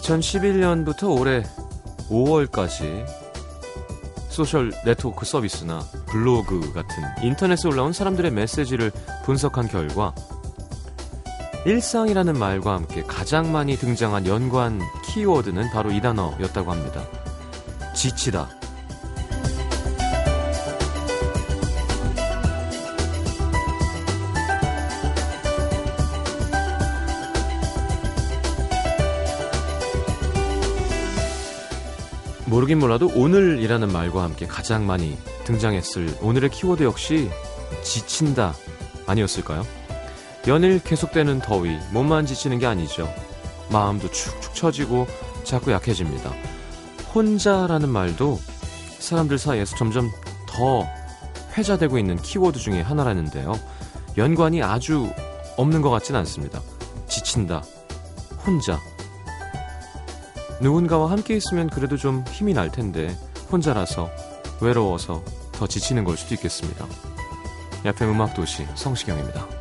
2011년부터 올해 5월까지 소셜 네트워크 서비스나 블로그 같은 인터넷에 올라온 사람들의 메시지를 분석한 결과 일상이라는 말과 함께 가장 많이 등장한 연관 키워드는 바로 이 단어였다고 합니다. 지치다. 모르긴 몰라도 오늘이라는 말과 함께 가장 많이 등장했을 오늘의 키워드 역시 지친다 아니었을까요? 연일 계속되는 더위, 몸만 지치는 게 아니죠. 마음도 축축 처지고 자꾸 약해집니다. 혼자라는 말도 사람들 사이에서 점점 더 회자되고 있는 키워드 중에 하나라는데요. 연관이 아주 없는 것 같진 않습니다. 지친다. 혼자. 누군가와 함께 있으면 그래도 좀 힘이 날 텐데 혼자라서 외로워서 더 지치는 걸 수도 있겠습니다. 야평 음악 도시 성시경입니다.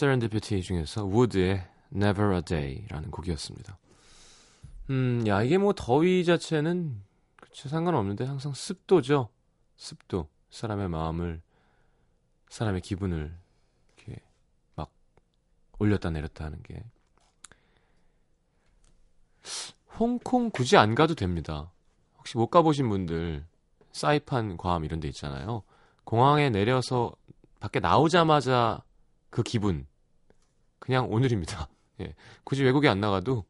세렌디피티 중에서 우드의 Never a Day라는 곡이었습니다. 음, 야, 이게 뭐 더위 자체는 그쵸 상관없는데 항상 습도죠. 습도. 사람의 마음을 사람의 기분을 이렇게 막 올렸다 내렸다 하는 게 홍콩 굳이 안 가도 됩니다. 혹시 못 가보신 분들 사이판 괌 이런 데 있잖아요. 공항에 내려서 밖에 나오자마자 그 기분 그냥 오늘입니다. 예. 굳이 외국에 안 나가도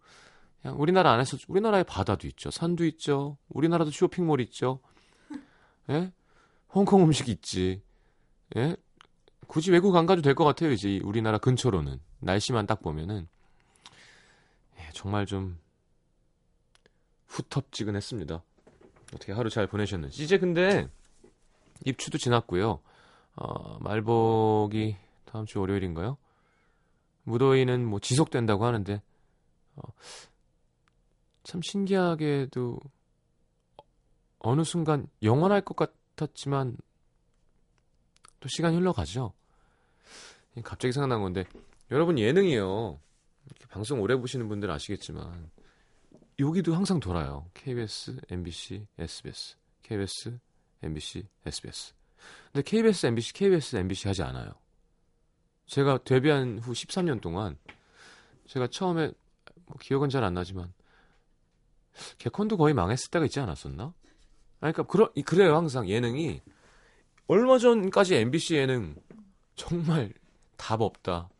그냥 우리나라 안에서 우리나라에 바다도 있죠. 산도 있죠. 우리나라도 쇼핑몰 있죠. 예? 홍콩 음식 있지. 예? 굳이 외국 안 가도 될 것 같아요. 이제 우리나라 근처로는 날씨만 딱 보면은 예, 정말 좀 후텁지근했습니다. 어떻게 하루 잘 보내셨는지. 이제 근데 입추도 지났고요. 어, 말복이 다음 주 월요일인가요? 무더위는 뭐 지속된다고 하는데 어, 참 신기하게도 어느 순간 영원할 것 같았지만 또 시간이 흘러가죠. 갑자기 생각난 건데 여러분 예능이요. 방송 오래 보시는 분들 아시겠지만 여기도 항상 돌아요. KBS, MBC, SBS, KBS, MBC, SBS. 근데 KBS, MBC, KBS, MBC 하지 않아요. 제가 데뷔한 후 13년 동안 제가 처음에 뭐 기억은 잘 안 나지만 개콘도 거의 망했을 때가 있지 않았었나? 아니, 그러니까 그러, 그래요 항상 예능이 얼마 전까지 MBC 예능 정말 답 없다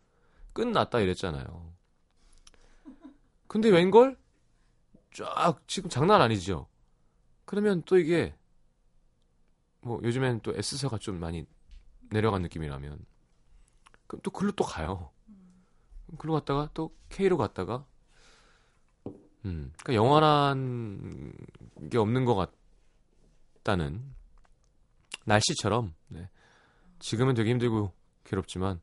끝났다 이랬잖아요. 근데 웬걸 쫙 지금 장난 아니죠. 그러면 또 이게 뭐 요즘엔 또 S사가 좀 많이 내려간 느낌이라면 그럼 또 글로 또 가요. 글로 갔다가 또 K로 갔다가 음, 그러니까 영원한 게 없는 것 같다는 날씨처럼 네. 지금은 되게 힘들고 괴롭지만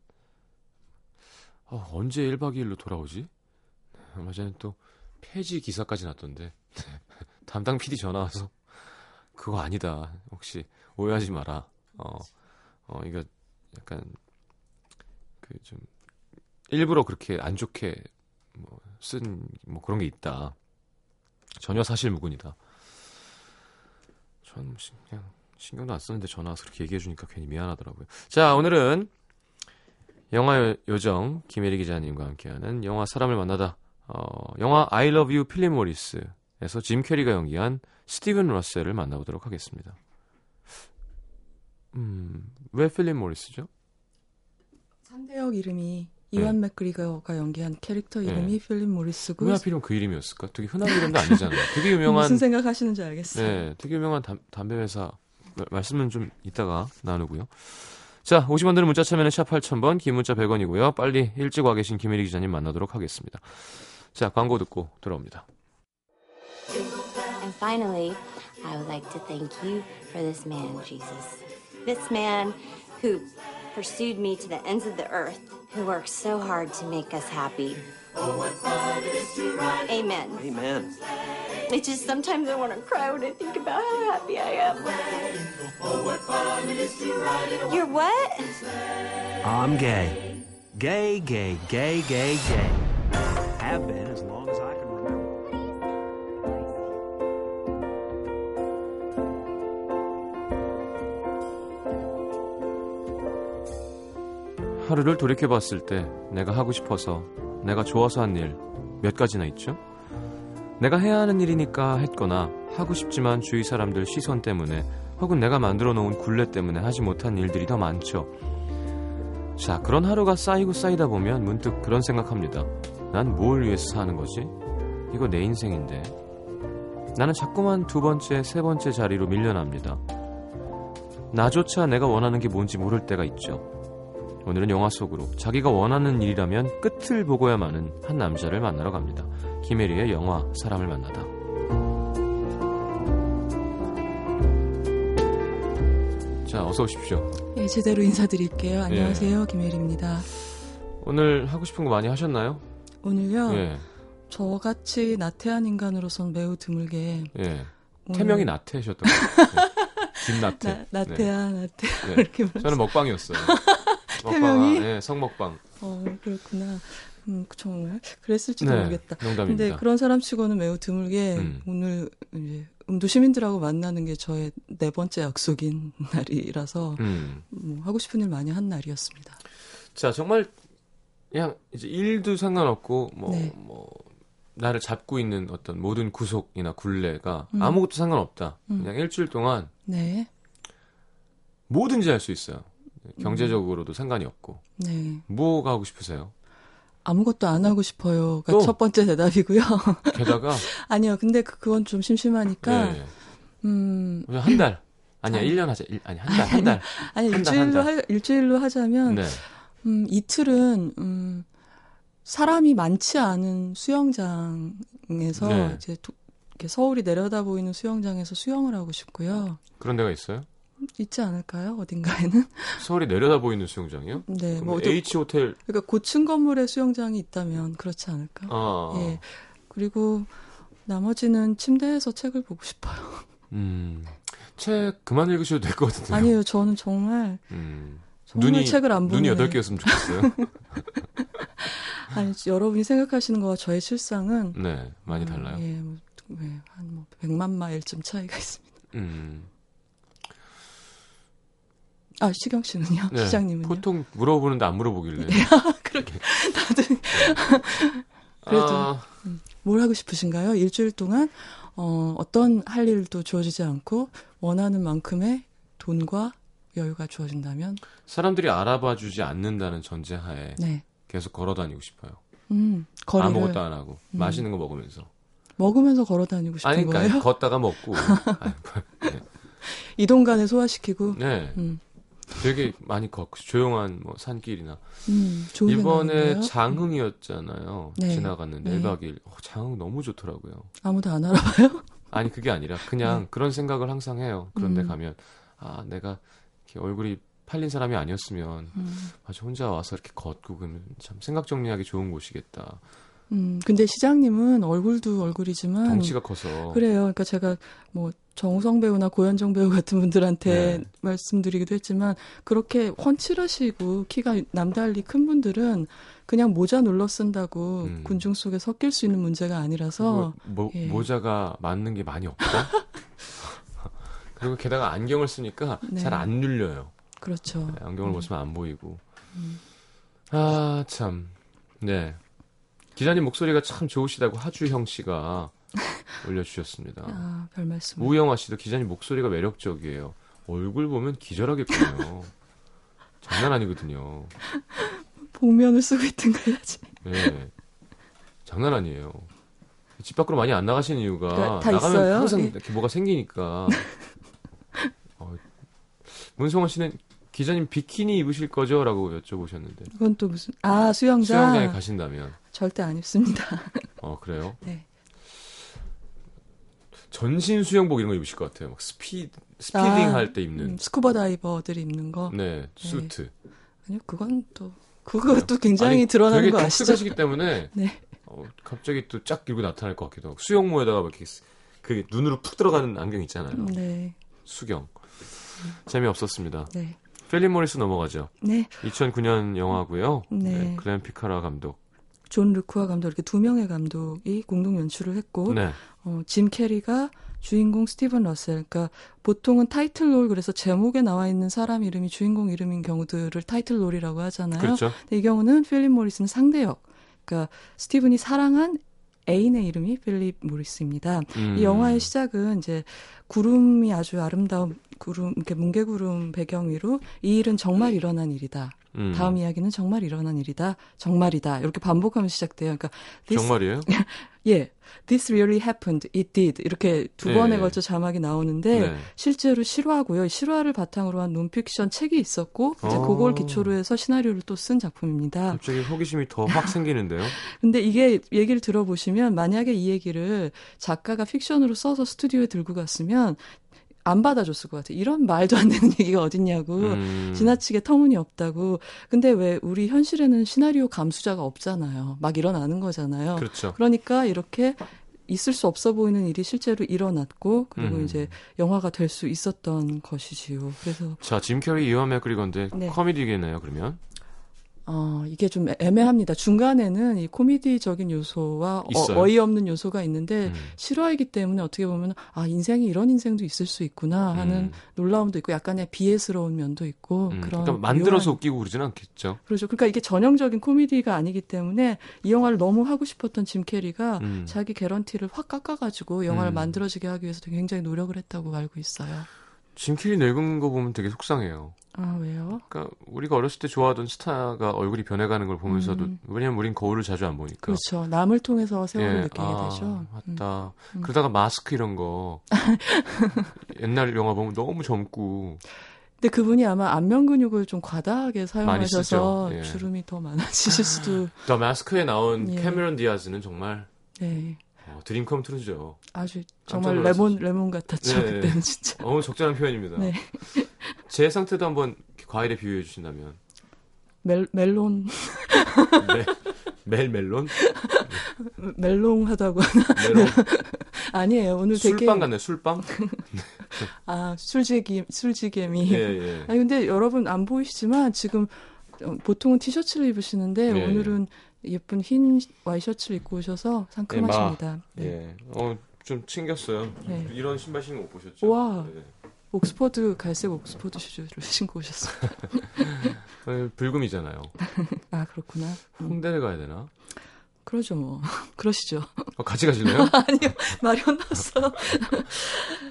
어, 언제 1박 2일로 돌아오지? 얼마 전에 또 폐지 기사까지 났던데 담당 PD 전화 와서 그거 아니다. 혹시 오해하지 마라. 어, 어 이거 약간 그 좀 일부러 그렇게 안 좋게 뭐 쓴뭐 그런 게 있다. 전혀 사실 무근이다. 전 그냥 신경도 안 썼는데 전화 와서 그렇게 얘기해 주니까 괜히 미안하더라고요. 자, 오늘은 영화 요정 김혜리 기자님과 함께하는 영화 사람을 만나다 어, 영화 I Love You 필립 모리스에서 짐 캐리가 연기한 스티븐 러셀을 만나보도록 하겠습니다. 음, 왜 필립 모리스죠? 상대역 이름이 이완 맥그리거가 연기한 캐릭터 이름이 네. 필립 모리스고 왜 하필이면 그 이름이었을까? 되게 흔한 이름도 아니잖아요. 되게 유명한 무슨 생각하시는지 알겠어요. 네, 되게 유명한 담, 담배 회사 마- 말씀은 좀 이따가 나누고요. 자, 50원 드는 문자 참여는 샵 8000번, 긴 문자 100원이고요. 빨리 일찍 와 계신 김혜리 기자님 만나도록 하겠습니다. 자, 광고 듣고 돌아옵니다. And finally, I would like to thank you for this man, Jesus. This man who pursued me to the ends of the earth, who worked so hard to make us happy. Amen. Amen. It's just sometimes I want to cry when I think about how happy I am. You're what? I'm gay. Gay, gay, gay, gay, gay. Have been as long 하루를 돌이켜 봤을 때 내가 하고 싶어서 내가 좋아서 한 일 몇 가지나 있죠? 내가 해야 하는 일이니까 했거나 하고 싶지만 주위 사람들 시선 때문에 혹은 내가 만들어 놓은 굴레 때문에 하지 못한 일들이 더 많죠. 자, 그런 하루가 쌓이고 쌓이다 보면 문득 그런 생각합니다. 난 뭘 위해서 사는 거지? 이거 내 인생인데. 나는 자꾸만 두 번째, 세 번째 자리로 밀려납니다. 나조차 내가 원하는 게 뭔지 모를 때가 있죠. 오늘은 영화 속으로 자기가 원하는 일이라면 끝을 보고야 마는 한 남자를 만나러 갑니다. 김혜리의 영화 사람을 만나다. 자, 어서 오십시오. 예, 제대로 인사드릴게요. 안녕하세요, 김혜리입니다. 오늘 하고 싶은 거 많이 하셨나요? 오늘요, 예, 저같이 나태한 인간으로선 매우 드물게 예. 오늘 태명이 나태셨던 것 같아요. 김나태. 나, 나태야 네. 이렇게 네. 저는 먹방이었어요. 태명이? 먹방, 예, 성먹방. 어, 그렇구나. 음, 정말 그랬을지도 네, 모르겠다. 농담입니다. 근데 그런 사람치고는 매우 드물게 음. 오늘 이제 음도 시민들하고 만나는 게 저의 네 번째 약속인 날이라서 음. 뭐 하고 싶은 일 많이 한 날이었습니다. 자, 정말 그냥 이제 일도 상관없고 뭐, 네. 뭐 나를 잡고 있는 어떤 모든 구속이나 굴레가 음. 아무것도 상관없다. 음. 그냥 일주일 동안 네, 뭐든지 할 수 있어요. 경제적으로도 상관이 없고. 네. 뭐가 하고 싶으세요? 아무것도 안 하고 싶어요가 또? 첫 번째 대답이고요. 게다가 아니요, 근데 그, 그건 좀 심심하니까 네, 음 한 달. 아니야, 아니. 일년 하자. 일, 아니, 한 달, 한 달. 아니 한 달, 일주일로 한 달. 하, 일주일로 하자면 네. 음, 이틀은 음, 사람이 많지 않은 수영장에서 네. 이제 도- 이렇게 서울이 내려다 보이는 수영장에서 수영을 하고 싶고요. 그런 데가 있어요? 있지 않을까요? 어딘가에는? 서울이 내려다 보이는 수영장이요? 네, 뭐 어디- H 호텔. 그러니까 고층 건물에 수영장이 있다면 그렇지 않을까? 아. 예. 그리고 나머지는 침대에서 책을 보고 싶어요. 음. 책 그만 읽으셔도 될 것 같은데요. 아니에요, 저는 정말 음. 정말 눈이 책을 안 보는 눈이 애. 여덟 개였으면 좋겠어요. 아니 여러분이 생각하시는 거와 저의 실상은 네, 많이 음, 달라요. 예, 뭐, 예, 한뭐 100만 마일쯤 차이가 있습니다. 음. 아 시경 씨는요? 네, 시장님은요? 보통 물어보는데 안 물어보길래. 그렇게 다들 그래도 아, 뭘 하고 싶으신가요? 일주일 동안 어, 어떤 할 일도 주어지지 않고 원하는 만큼의 돈과 여유가 주어진다면 사람들이 알아봐 주지 않는다는 전제하에 네, 계속 걸어 다니고 싶어요. 음, 거리를 아무것도 안 하고 음. 맛있는 거 먹으면서. 먹으면서 걸어 다니고 싶은 아니 그러니까 거예요? 걷다가 먹고. 아니, 뭐, 이동 간에 소화시키고 네, 음, 되게 많이 걷고 조용한 뭐 산길이나. 음, 이번에? 장흥이었잖아요. 네. 지나갔는데 네. 1박 2일. 어, 장흥 너무 좋더라고요. 아무도 안 알아봐요? 아니 그게 아니라 그냥 그런 생각을 항상 해요. 그런데 음. 가면 아 내가 이렇게 얼굴이 팔린 사람이 아니었으면 음, 아주 혼자 와서 이렇게 걷고 그러면 참 생각 정리하기 좋은 곳이겠다. 음, 근데 시장님은 얼굴도 얼굴이지만 덩치가 커서 그래요. 그러니까 제가 뭐 정우성 배우나 고현정 배우 같은 분들한테 네. 말씀드리기도 했지만 그렇게 훤칠하시고 키가 남달리 큰 분들은 그냥 모자 눌러 쓴다고 음. 군중 속에 섞일 수 있는 문제가 아니라서 뭐, 모, 예. 모자가 맞는 게 많이 없다. 그리고 게다가 안경을 쓰니까 네. 잘안 눌려요. 그렇죠. 안경을 음. 벗으면 안 보이고. 음. 아 참. 네. 기자님 목소리가 참 좋으시다고 하주형 씨가 올려주셨습니다. 아, 별 말씀. 우영아 씨도 기자님 목소리가 매력적이에요. 얼굴 보면 기절하겠군요. 장난 아니거든요. 복면을 쓰고 있든가 해야지. 예. 장난 아니에요. 집 밖으로 많이 안 나가시는 이유가 그러니까 다 나가면 있어요? 항상 예. 이렇게 뭐가 생기니까. 어, 문성원 씨는 기자님 비키니 입으실 거죠?라고 여쭤보셨는데 그건 또 무슨 아 수영장 수영장에 가신다면 절대 안 입습니다. 어 그래요? 네. 전신 수영복 이런 거 입으실 것 같아요. 막 스피 스피딩 아, 할때 입는 음, 스쿠버 다이버들이 입는 거 네 수트. 아니요 그건 또 그것도 굉장히 드러나는 되게 거 아시죠? 독특하시기 때문에 네. 어, 갑자기 또 쫙 들고 나타날 것 같기도 하고 수영모에다가 막 이렇게 그 눈으로 푹 들어가는 안경 있잖아요. 네. 수경 재미 없었습니다. 네. 필립 모리스 넘어가죠. 네. 2009년 영화고요. 네. 글렌 피카라 감독. 존 레쿠아 감독 이렇게 두 명의 감독이 공동 연출을 했고 네. 어, 짐 캐리가 주인공 스티븐 러셀. 그러니까 보통은 타이틀롤 그래서 제목에 나와 있는 사람 이름이 주인공 이름인 경우들을 타이틀롤이라고 하잖아요. 그렇죠. 근데 이 경우는 필립 모리스는 상대역. 그러니까 스티븐이 사랑한 애인의 이름이 필립 모리스입니다. 음. 이 영화의 시작은 이제 구름이 아주 아름다운 구름, 이렇게 뭉게구름 배경 위로 이 일은 정말 일어난 일이다. 음. 다음 이야기는 정말 일어난 일이다. 정말이다. 이렇게 반복하면서 시작돼요. 그러니까 this, 정말이에요? 예, this really happened, it did 이렇게 두 예, 번에 예. 걸쳐 자막이 나오는데 네. 실제로 실화고요. 이 실화를 바탕으로 한 논픽션 책이 있었고 이제 어. 그걸 기초로 해서 시나리오를 또 쓴 작품입니다. 갑자기 호기심이 더 확 생기는데요. 근데 이게 얘기를 들어보시면 만약에 이 얘기를 작가가 픽션으로 써서 스튜디오에 들고 갔으면 안 받아줬을 것 같아요. 이런 말도 안 되는 얘기가 어딨냐고. 음. 지나치게 터무니없다고. 근데 왜 우리 현실에는 시나리오 감수자가 없잖아요. 막 일어나는 거잖아요. 그렇죠. 그러니까 이렇게 있을 수 없어 보이는 일이 실제로 일어났고 그리고 음. 이제 영화가 될 수 있었던 것이지요. 그래서 자, 짐 캐리, 이완 맥그리건데 네. 코미디겠네요. 그러면 어, 이게 좀 애매합니다. 중간에는 이 코미디적인 요소와 있어요? 어이없는 요소가 있는데 음. 실화이기 때문에 어떻게 보면 아 인생이 이런 인생도 있을 수 있구나 하는 음. 놀라움도 있고 약간의 비애스러운 면도 있고 음, 그런 그러니까 만들어서 묘한- 웃기고 그러진 않겠죠. 그렇죠. 그러니까 이게 전형적인 코미디가 아니기 때문에 이 영화를 너무 하고 싶었던 짐 캐리가 음. 자기 개런티를 확 깎아 가지고 영화를 음. 만들어지게 하기 위해서 굉장히 노력을 했다고 알고 있어요. 짐 캐리 늙은 거 보면 되게 속상해요. 아 왜요? 그러니까 우리가 어렸을 때 좋아하던 스타가 얼굴이 변해가는 걸 보면서도 음. 왜냐면 우린 거울을 자주 안 보니까. 그렇죠. 남을 통해서 세월을 예, 느끼게 아, 되죠. 음. 맞다. 음. 그러다가 마스크 이런 거 옛날 영화 보면 너무 젊고 근데 그분이 아마 안면 근육을 좀 과다하게 사용하셔서. 예. 주름이 더 많아지실 수도. 더 마스크에 나온 예. 캐메론 디아즈는 정말 네, 어, dream come true죠. 아주 깜짝 정말. 레몬 레몬 같았죠 네. 그때는 진짜. 너무 적절한 표현입니다. 네. 제 상태도 한번 과일에 비유해 주신다면 멜 멜론 멜, 멜 멜론? 멜롱하다고 멜론? 아니에요. 오늘 되게 술빵 같네 술빵? 아 술지기 술지개미. 예, 예. 아니 근데 여러분 안 보이시지만 지금 어, 보통은 티셔츠를 입으시는데 네. 오늘은 예 쁜 흰 와이셔츠를 입고 오셔서 상큼하십니다. 네. 예. 어, 좀 챙겼어요. 네. 이런 신발 거못 보셨죠? 우와. 네. 옥스퍼드 갈색 옥스퍼드 슈즈를 신고 오셨어요. 어, 불금이잖아요. 아 그렇구나. 음, 홍대를 가야 되나? 그러죠 뭐. 그러시죠. 어, 같이 가실래요? 아니요 혼났어.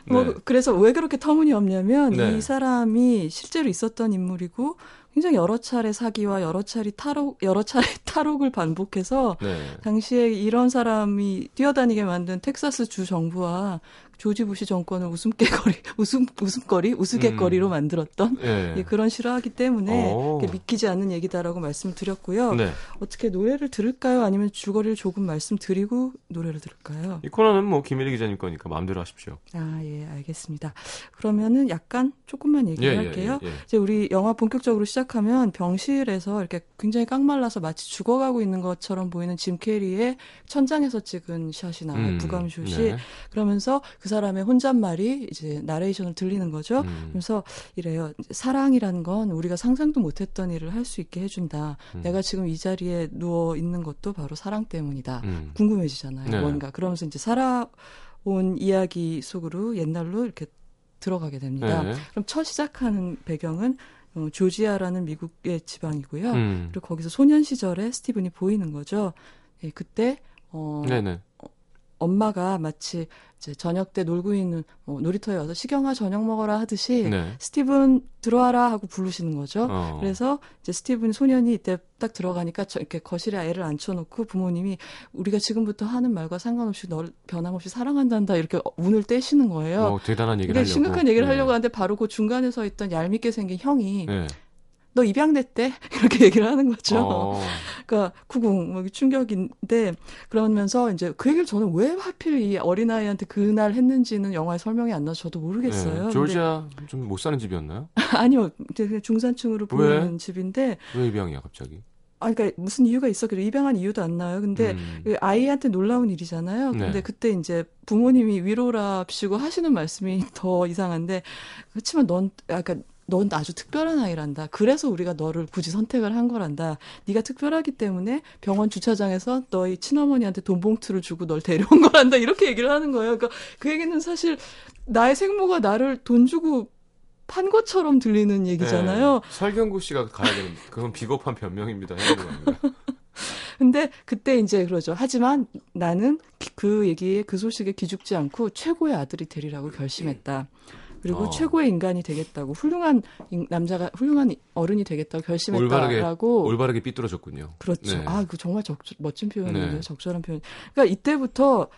뭐 네. 그래서 왜 그렇게 터무니없냐면 네. 이 사람이 실제로 있었던 인물이고 굉장히 여러 차례 사기와 여러 차례 탈옥 여러 차례 탈옥을 반복해서 네. 당시에 이런 사람이 뛰어다니게 만든 텍사스 주 정부와 조지 부시 정권을 웃음깨거리 웃음 웃음거리 우스갯거리로 음. 만들었던 예. 예, 그런 실화이기 때문에 믿기지 않는 얘기다라고 말씀을 드렸고요. 네. 어떻게 노래를 들을까요? 아니면 줄거리를 조금 말씀드리고 노래를 들을까요? 이 코너는 뭐 김일희 기자님 거니까 마음대로 하십시오. 아, 예, 알겠습니다. 그러면은 약간 조금만 얘기할게요. 예, 예. 이제 우리 영화 본격적으로 시작하면 병실에서 이렇게 굉장히 깡말라서 마치 죽어가고 있는 것처럼 보이는 짐 캐리의 천장에서 찍은 샷이 나와요. 음, 부감슛이. 네. 그러면서 그 사람의 혼잣말이 이제 나레이션을 들리는 거죠. 음. 그래서 이래요. 사랑이라는 건 우리가 상상도 못했던 일을 할 수 있게 해준다. 음. 내가 지금 이 자리에 누워 있는 것도 바로 사랑 때문이다. 음. 궁금해지잖아요. 네. 뭔가 그러면서 이제 살아온 이야기 속으로 옛날로 이렇게 들어가게 됩니다. 네. 그럼 첫 시작하는 배경은 어, 조지아라는 미국의 지방이고요. 음. 그리고 거기서 소년 시절에 스티븐이 보이는 거죠. 예, 그때 어, 네네. 엄마가 마치 이제 저녁 때 놀고 있는 뭐 놀이터에 와서 시경아 저녁 먹어라 하듯이 네. 스티븐 들어와라 하고 부르시는 거죠. 어. 그래서 이제 스티븐 소년이 이때 딱 들어가니까 저 이렇게 거실에 애를 앉혀놓고 부모님이 우리가 지금부터 하는 말과 상관없이 널 변함없이 사랑한단다 이렇게 운을 떼시는 거예요. 어, 대단한 얘기를 하려고. 심각한 얘기를 네. 하려고 하는데 바로 그 중간에 서 있던 얄밉게 생긴 형이 네. 너 입양됐대 이렇게 얘기를 하는 거죠. 어. 그러니까 구궁 뭐 충격인데 그러면서 이제 그 얘기를 저는 왜 하필 이 어린 아이한테 그날 했는지는 영화에 설명이 안 나서 저도 모르겠어요. 네. 조지아 좀 못 사는 집이었나요? 아니요, 중산층으로 왜? 보이는 집인데 왜 입양이야 갑자기? 아 그러니까 무슨 이유가 있었길래 입양한 이유도 안 나요. 근데 음. 그 아이한테 놀라운 일이잖아요. 근데 네. 그때 이제 부모님이 위로랍시고 하시는 말씀이 더 이상한데 그렇지만 넌 약간 넌 아주 특별한 아이란다. 그래서 우리가 너를 굳이 선택을 한 거란다. 네가 특별하기 때문에 병원 주차장에서 너희 친어머니한테 돈 봉투를 주고 널 데려온 거란다. 이렇게 얘기를 하는 거예요. 그러니까 그 얘기는 사실 나의 생모가 나를 돈 주고 판 것처럼 들리는 얘기잖아요. 네. 설경구 씨가 가야 되는 그건 비겁한 변명입니다. 근데 그때 이제 그러죠. 하지만 나는 기- 그 얘기에 그 소식에 기죽지 않고 최고의 아들이 되리라고 결심했다. 그리고 어. 최고의 인간이 되겠다고 훌륭한 인- 남자가 훌륭한 어른이 되겠다고 올바르게 결심했다라고 올바르게 삐뚤어졌군요. 그렇죠. 네. 아, 그 정말 적, 멋진 표현이에요. 네. 적절한 표현. 그러니까 이때부터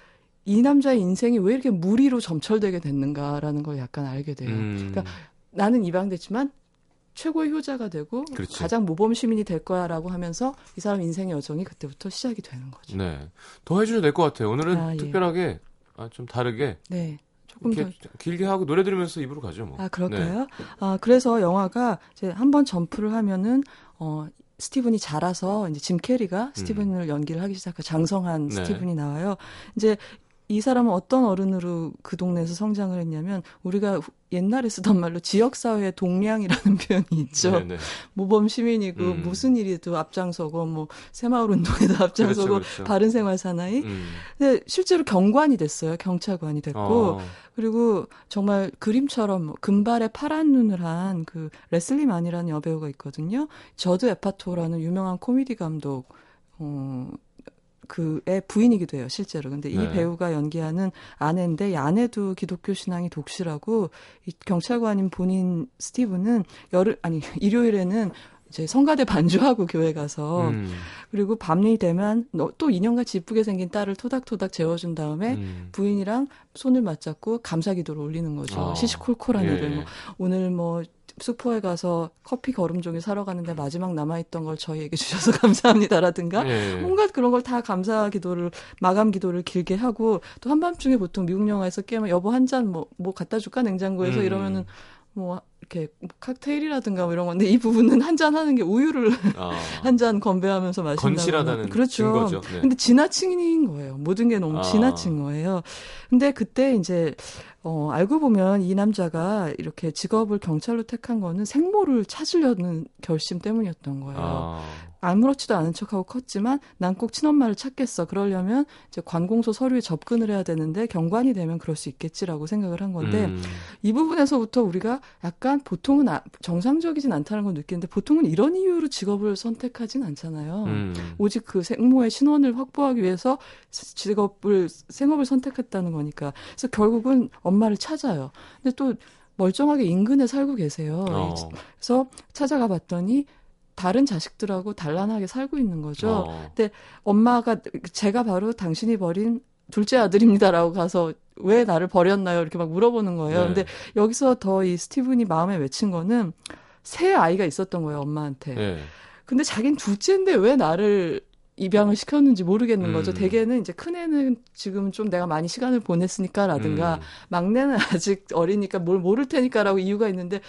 이 남자의 인생이 왜 이렇게 무리로 점철되게 됐는가라는 걸 약간 알게 돼요. 음. 그러니까 나는 입양됐지만 최고의 효자가 되고 그렇지. 가장 모범 시민이 될 거야라고 하면서 이 사람 인생의 여정이 그때부터 시작이 되는 거죠. 네. 더 해주셔도 될 것 같아요. 오늘은 아, 예. 특별하게 아, 좀 다르게 네. 조금 더 길게 하고 노래 들으면서 입으로 가죠. 뭐. 아, 그럴까요? 아, 그래서 영화가 이제 한 번 점프를 하면은, 어, 스티븐이 자라서 이제 짐 캐리가 스티븐을 연기를 하기 시작하고 장성한 음. 네. 스티븐이 나와요. 이제 이 사람은 어떤 어른으로 그 동네에서 성장을 했냐면 우리가 후- 옛날에 쓰던 말로 지역사회의 동량이라는 표현이 있죠. 네, 네. 모범 시민이고 음. 무슨 일이도 앞장서고 뭐 새마을 운동에도 앞장서고 그렇죠, 그렇죠. 바른 생활 사나이. 음. 근데 실제로 경관이 됐어요. 경찰관이 됐고 어, 그리고 정말 그림처럼 뭐 금발에 파란 눈을 한 그 레슬리 만이라는 여배우가 있거든요. 저드 에파토라는 유명한 코미디 감독 어 그의 부인이기도 해요, 실제로. 근데 이 네. 배우가 연기하는 아내인데 이 아내도 기독교 신앙이 독실하고 이 경찰관인 본인 스티브는 열흘 아니 일요일에는 이제 성가대 반주하고 교회 가서 음. 그리고 밤이 되면 너- 또 인형같이 이쁘게 생긴 딸을 토닥토닥 재워준 다음에 음. 부인이랑 손을 맞잡고 감사 기도를 올리는 거죠. 어. 시시콜콜한 예. 일을 뭐 오늘 뭐 슈퍼에 가서 커피 거름종이 사러 갔는데 마지막 남아있던 걸 저희에게 주셔서 감사합니다라든가 예. 온갖 그런 걸 다 감사 기도를 마감 기도를 길게 하고 또 한밤중에 보통 미국 영화에서 깨면 여보 한 잔 뭐뭐 갖다 줄까 냉장고에서 음. 이러면은 뭐 이렇게 뭐 칵테일이라든가 뭐 이런 건데 이 부분은 한 잔 하는 게 우유를 아. 한잔 건배하면서 마신다고 건실하다는 그렇죠. 증거죠. 네. 근데 지나친인 거예요. 모든 게 너무 아. 지나친 거예요. 근데 그때 이제 어 알고 보면 이 남자가 이렇게 직업을 경찰로 택한 거는 생모를 찾으려는 결심 때문이었던 거예요. 아. 아무렇지도 않은 척하고 컸지만 난 꼭 친엄마를 찾겠어. 그러려면 이제 관공서 서류에 접근을 해야 되는데 경관이 되면 그럴 수 있겠지라고 생각을 한 건데 음. 이 부분에서부터 우리가 약간 보통은 아- 정상적이진 않다는 걸 느끼는데 보통은 이런 이유로 직업을 선택하진 않잖아요. 음. 오직 그 생모의 신원을 확보하기 위해서 스- 직업을 생업을 선택했다는 거니까. 그래서 결국은 엄마를 찾아요. 근데 또 멀쩡하게 인근에 살고 계세요. 어. 그래서 찾아가 봤더니 다른 자식들하고 단란하게 살고 있는 거죠. 어. 엄마가 제가 바로 당신이 버린 둘째 아들입니다라고 가서 왜 나를 버렸나요? 이렇게 막 물어보는 거예요. 네. 근데 여기서 더 이 스티븐이 마음에 외친 거는 새 아이가 있었던 거예요, 엄마한테. 예. 근데 자긴 둘째인데 왜 나를 입양을 시켰는지 모르겠는 거죠. 음. 대개는 이제 큰애는 지금 좀 내가 많이 시간을 보냈으니까라든가 음. 막내는 아직 어리니까 뭘 모를 테니까라고 이유가 있는데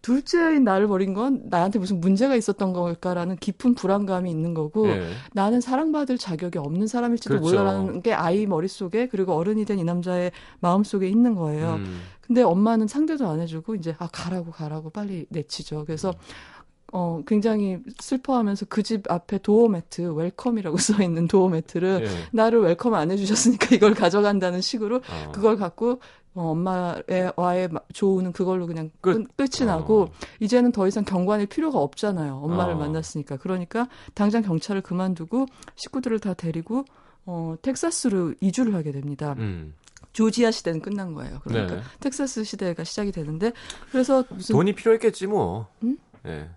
둘째인 나를 버린 건 나한테 무슨 문제가 있었던 걸까라는 깊은 불안감이 있는 거고 예. 나는 사랑받을 자격이 없는 사람일지도 그렇죠. 몰라라는 게 아이 머릿속에 그리고 어른이 된 이 남자의 마음속에 있는 거예요. 음. 근데 엄마는 상대도 안 해주고 이제 아 가라고 가라고 빨리 내치죠. 그래서 어 굉장히 슬퍼하면서 그 집 앞에 door mat welcome이라고 써 있는 door mat를 예. 나를 welcome 안 해주셨으니까 이걸 가져간다는 식으로 어. 그걸 갖고 어, 엄마와의 마- 조우는 그걸로 그냥 끝. 끝. 끝이 나고 어. 이제는 더 이상 경관일 필요가 없잖아요. 엄마를 어. 만났으니까. 그러니까 당장 경찰을 그만두고 식구들을 다 데리고 어, 텍사스로 이주를 하게 됩니다. 음. 조지아 시대는 끝난 거예요. 그러니까 네. 텍사스 시대가 시작이 되는데 그래서 무슨 돈이 필요했겠지 뭐. 음? 예.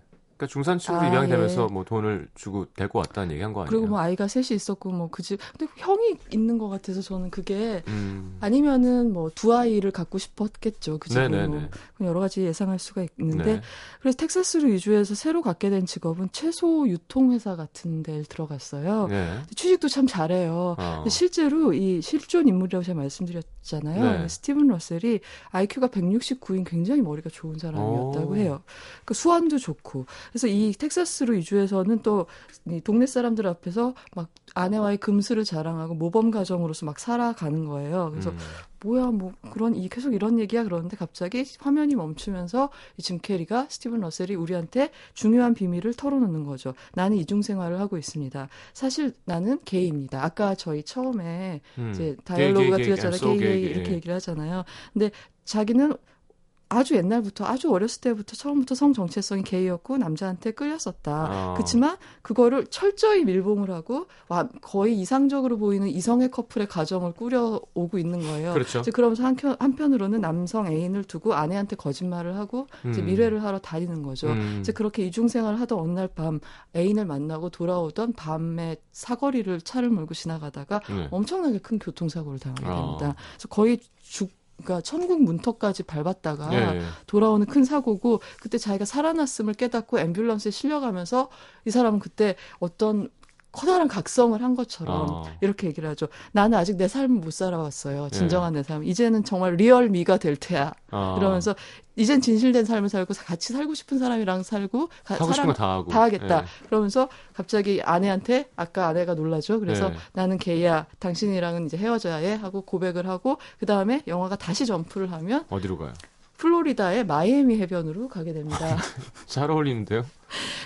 그러니까 중산층으로 아, 입양이 예. 되면서 뭐 돈을 주고 데리고 왔다는 얘기 한 거 아니에요? 그리고 뭐 아이가 셋이 있었고 뭐 그 집 근데 형이 있는 것 같아서 저는 그게 음. 아니면은 뭐 두 아이를 갖고 싶었겠죠 그. 뭐 그런 여러 가지 예상할 수가 있는데 네. 그래서 텍사스로 이주해서 새로 갖게 된 직업은 채소 유통회사 같은 데를 들어갔어요. 네. 취직도 참 잘해요. 어. 실제로 이 실존 인물이라고 제가 말씀드렸 잖아요. 네. 스티븐 러셀이 IQ가 169인 굉장히 머리가 좋은 사람이었다고 오. 해요. 그 수완도 좋고. 그래서 이 텍사스로 이주해서는 또 이 동네 사람들 앞에서 막 아내와의 금슬을 자랑하고 모범 가정으로서 막 살아가는 거예요. 그래서 음. 뭐야 뭐 그런 이 계속 이런 얘기야 그러는데 갑자기 화면이 멈추면서 이 짐 캐리가 스티븐 러셀이 우리한테 중요한 비밀을 털어놓는 거죠. 나는 이중 생활을 하고 있습니다. 사실 나는 게이입니다. 아까 저희 처음에 음. 이제 게이, dialogue가 게이, 게이, 게이 게이 gay, 이렇게 예. 얘기를 하잖아요. 근데 자기는 아주 옛날부터 아주 어렸을 때부터 처음부터 성 정체성이 게이였고 남자한테 끌렸었다. 어. 그렇지만 그거를 철저히 밀봉을 하고 와, 거의 이상적으로 보이는 이성의 커플의 가정을 꾸려오고 있는 거예요. 그렇죠. 이제 그러면서 한편, 한편으로는 남성 애인을 두고 아내한테 거짓말을 하고 이제 음. 미래를 하러 다니는 거죠. 음. 이제 그렇게 이중생활을 하던 어느 날 밤 애인을 만나고 돌아오던 밤에 사거리를 차를 몰고 지나가다가 네. 엄청나게 큰 교통사고를 당하게 아. 됩니다. 그래서 거의 죽 그러니까 천국 문턱까지 밟았다가 예, 예. 돌아오는 큰 사고고 그때 자기가 살아났음을 깨닫고 앰뷸런스에 실려가면서 이 사람은 그때 어떤 커다란 각성을 한 것처럼 어. 이렇게 얘기를 하죠. 나는 아직 내 삶을 못 살아왔어요. 예. 진정한 내 삶. 이제는 정말 real me가 될 테야. 어. 이러면서 이젠 진실된 삶을 살고 같이 살고 싶은 사람이랑 살고 가- 하고 거다 하고 다 하겠다. 예. 그러면서 갑자기 아내한테 아까 아내가 놀라죠. 그래서 네. 나는 게이야. 당신이랑은 이제 헤어져야 해 하고 고백을 하고 그 다음에 영화가 다시 점프를 하면 어디로 가요? 플로리다의 마이애미 해변으로 가게 됩니다. 잘 어울리는데요.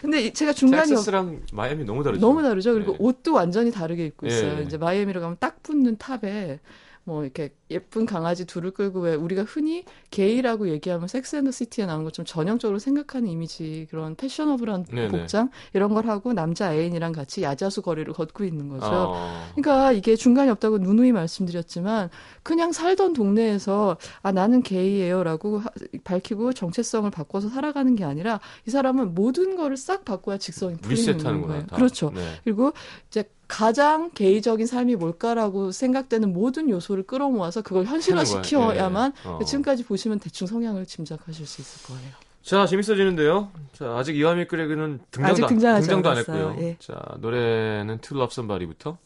근데 이- 제가 중간에 텍사스랑 마이애미 너무 다르죠. 너무 다르죠. 그리고 네. 옷도 완전히 다르게 입고 있어요. 예. 이제 마이애미로 가면 딱 붙는 top에 뭐 이렇게 예쁜 강아지 둘을 끌고 왜 우리가 흔히 게이라고 얘기하면 섹스 앤더 시티에 나오는 것 좀 전형적으로 생각하는 이미지 그런 fashionable한 네네. 복장 이런 걸 하고 남자 애인이랑 같이 야자수 거리를 걷고 있는 거죠. 어. 그러니까 이게 중간이 없다고 누누이 말씀드렸지만 그냥 살던 동네에서 아 나는 게이예요라고 하- 밝히고 정체성을 바꿔서 살아가는 게 아니라 이 사람은 모든 거를 싹 바꿔야 직성이 풀리는. 거예요. 다. 그렇죠. 네. 그리고 이제 가장 게이적인 삶이 뭘까라고 생각되는 모든 요소를 끌어모아서 그걸 현실화시켜야만 거야. 예. 어. 지금까지 보시면 대충 성향을 짐작하실 수 있을 거예요. 자, 재밌어지는데요. 자, 아직 이와미 끄레그는 등장도, 등장도 안. 했고요. 예. 자, 노래는 To Love Somebody부터.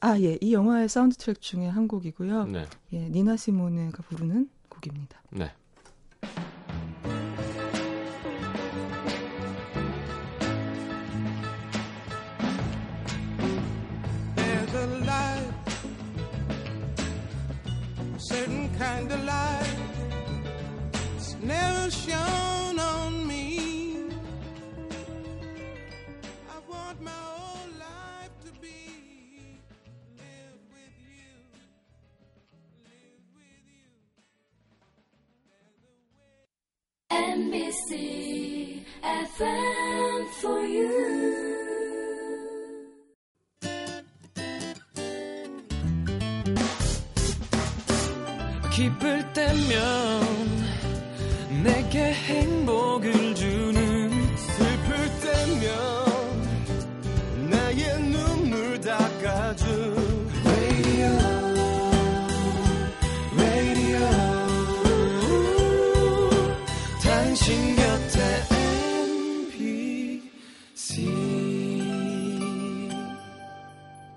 아, 예. 이 영화의 사운드 트랙 중에 한 곡이고요. 네. 예, 니나 시모네가 부르는 곡입니다. 네. Certain kind of light, it's never shone on me. I want my whole life to be live with you, live with you. NBC FM for you. 기쁠 때면 내게 행복을 주